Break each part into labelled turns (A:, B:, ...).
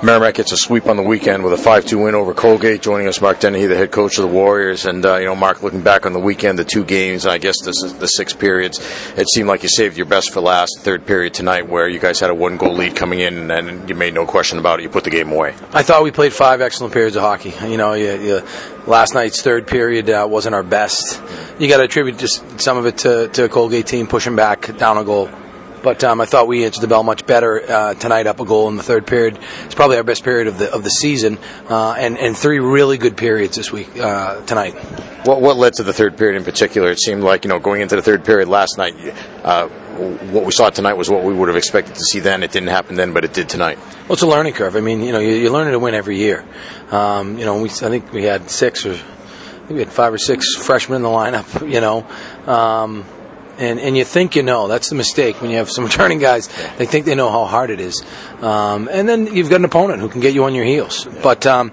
A: Merrimack gets a sweep on the weekend with a 5-2 win over Colgate. Joining us, Mark Dennehy, the head coach of the Warriors. And, uh, you know, Mark, looking back on the weekend, the two games, I guess is the six periods, it seemed like you saved your best for last, third period tonight, where you guys had a one-goal lead coming in, and you made no question about it. You put the game away.
B: I thought we played five excellent periods of hockey. You know, you, you, last night's third period uh, wasn't our best. You got to attribute just some of it to, to Colgate team pushing back down a goal. But um, I thought we answered the bell much better uh, tonight. Up a goal in the third period. It's probably our best period of the of the season, uh, and and three really good periods this week uh, tonight.
A: What what led to the third period in particular? It seemed like you know going into the third period last night. Uh, what we saw tonight was what we would have expected to see then. It didn't happen then, but it did tonight.
B: Well, it's a learning curve. I mean, you know, you, are learning to win every year. Um, you know, we, I think we had six or we had five or six freshmen in the lineup. You know, um, and and you think you know. That's the mistake when you have some returning guys. They think they know how hard it is, um, and then you've got an opponent who can get you on your heels. But um,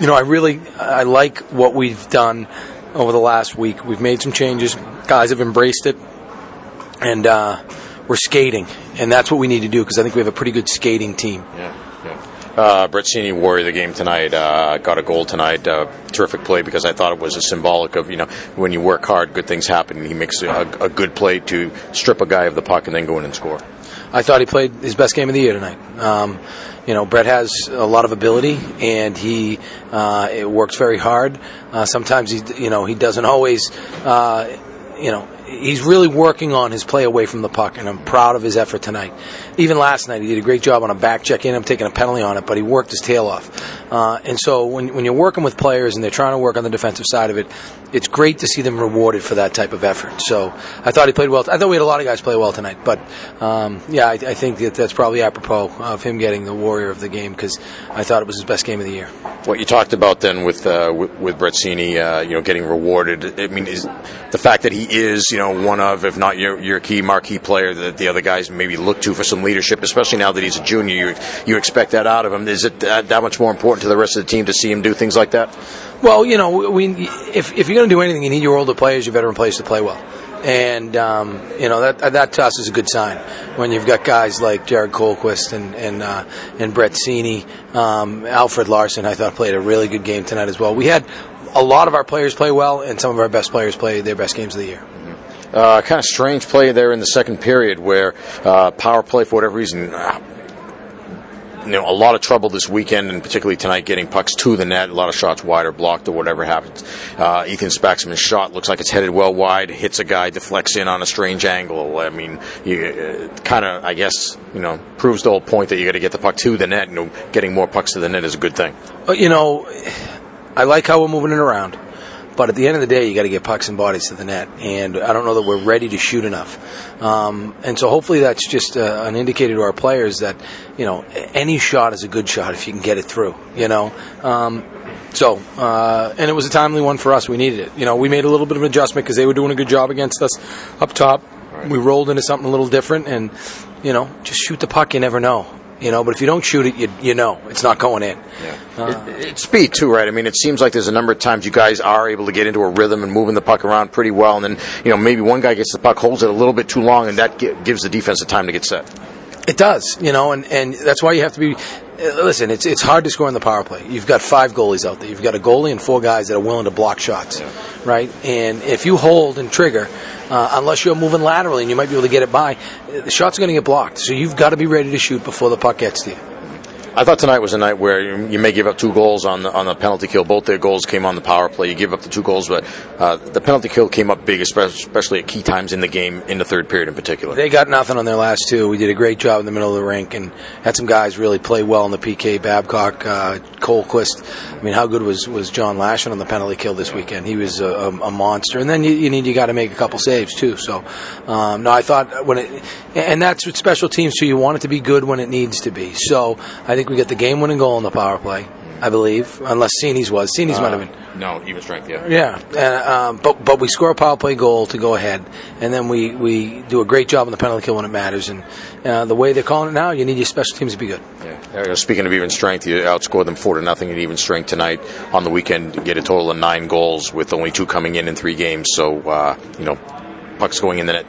B: you know, I really I like what we've done over the last week. We've made some changes. Guys have embraced it, and uh, we're skating, and that's what we need to do because I think we have a pretty good skating team.
A: Yeah. Uh, Brett Seney wore the game tonight. Uh, got a goal tonight. Uh, terrific play because I thought it was a symbolic of you know when you work hard, good things happen. He makes a, a good play to strip a guy of the puck and then go in and score.
B: I thought he played his best game of the year tonight. Um, you know, Brett has a lot of ability, and he uh, works very hard. Uh, sometimes he, you know, he doesn't always, uh, you know, he's really working on his play away from the puck, and I'm proud of his effort tonight. Even last night, he did a great job on a back check in. I'm taking a penalty on it, but he worked his tail off. Uh, and so when, when you're working with players and they're trying to work on the defensive side of it, it's great to see them rewarded for that type of effort. So I thought he played well. I thought we had a lot of guys play well tonight, but um, yeah, I, I, think that that's probably apropos of him getting the warrior of the game because I thought it was his best game of the year.
A: What you talked about then with uh, with, with uh, you know, getting rewarded. I mean, is the fact that he is, you know, one of, if not your your key marquee player that the other guys maybe look to for some leadership, especially now that he's a junior. You you expect that out of him. Is it that, that much more important to the rest of the team to see him do things like that?
B: Well, you know, we if if you're going to do anything, you need your older players, your veteran players to play well. And um, you know that that to us is a good sign when you've got guys like Jared Colquist and and uh, and Brett Seney, um, Alfred Larson. I thought played a really good game tonight as well. We had a lot of our players play well, and some of our best players play their best games of the year.
A: Uh, kind of strange play there in the second period where uh, power play for whatever reason you know, a lot of trouble this weekend, and particularly tonight, getting pucks to the net. A lot of shots wide or blocked or whatever happens. Uh, Ethan Spaxman's shot looks like it's headed well wide, hits a guy, deflects in on a strange angle. I mean, you uh, kind of, I guess, you know, proves the whole point that you got to get the puck to the net. You know, getting more pucks to the net is a good thing.
B: You know, I like how we're moving it around. But at the end of the day, you got to get pucks and bodies to the net, and I don't know that we're ready to shoot enough. Um, and so hopefully that's just uh, an indicator to our players that you know any shot is a good shot if you can get it through. You know. Um, so, uh, and it was a timely one for us. We needed it. You know, we made a little bit of an adjustment because they were doing a good job against us up top. Right. We rolled into something a little different, and you know, just shoot the puck. You never know you know. But if you don't shoot it, you you know it's not going in.
A: Yeah. Uh, it, it's speed too, right? I mean, it seems like there's a number of times you guys are able to get into a rhythm and moving the puck around pretty well, and then you know maybe one guy gets the puck, holds it a little bit too long, and that gives the defense the time to get set.
B: It does, you know, and, and that's why you have to be. Uh, listen, it's it's hard to score in the power play. You've got five goalies out there. You've got a goalie and four guys that are willing to block shots, yeah. right? And if you hold and trigger, uh, unless you're moving laterally and you might be able to get it by, the shots are going to get blocked. So you've got to be ready to shoot before the puck gets to you.
A: I thought tonight was a night where you may give up two goals on the on the penalty kill. Both their goals came on the power play. You give up the two goals, but uh, the penalty kill came up big, especially at key times in the game, in the third period in particular.
B: They got nothing on their last two. We did a great job in the middle of the rink and had some guys really play well in the PK. Babcock, uh, Colquist. I mean, how good was, was John Lashin on the penalty kill this weekend? He was a, a, a monster. And then you, you need you got to make a couple saves too. So um, no, I thought when it and that's what special teams too. You want it to be good when it needs to be. So I think think we get the game winning goal in the power play. I believe, unless Seney's was. Seney's uh, might have been.
A: No, even strength, yeah.
B: Yeah, and, um, but but we score a power play goal to go ahead, and then we, we do a great job on the penalty kill when it matters. And uh, the way they're calling it now, you need your special teams to be good.
A: Yeah. Speaking of even strength, you outscored them four to nothing at even strength tonight. On the weekend, you get a total of nine goals with only two coming in in three games. So uh, you know, pucks going in the net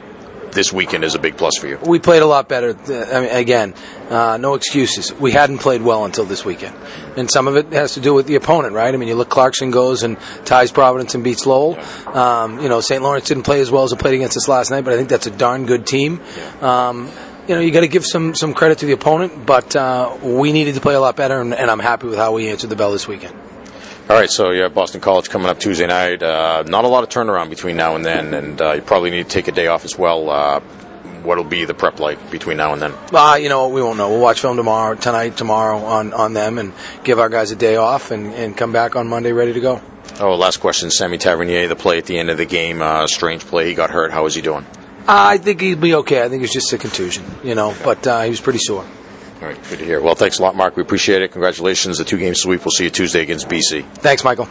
A: this weekend is a big plus for you.
B: We played a lot better. I mean, again, uh, no excuses. We hadn't played well until this weekend, and some of it has to do with the opponent, right? I mean, you look, Clarkson goes and ties Providence and beats Lowell. Um, you know, St. Lawrence didn't play as well as it played against us last night, but I think that's a darn good team. Um, you know, you got to give some some credit to the opponent, but uh, we needed to play a lot better, and, and I'm happy with how we answered the bell this weekend.
A: All right, so you have Boston College coming up Tuesday night. Uh, not a lot of turnaround between now and then, and uh, you probably need to take a day off as well. Uh, what'll be the prep like between now and then?
B: Uh, you know, we won't know. We'll watch film tomorrow, tonight, tomorrow on, on them, and give our guys a day off, and, and come back on Monday ready to go.
A: Oh, last question. Sammy Tavernier, the play at the end of the game, uh, strange play. He got hurt. How is he doing?
B: I think he'll be okay. I think it's just a contusion, you know, but uh, he was pretty sore.
A: All right, good to hear. Well, thanks a lot, Mark. We appreciate it. Congratulations. The two game sweep. We'll see you Tuesday against BC.
B: Thanks, Michael.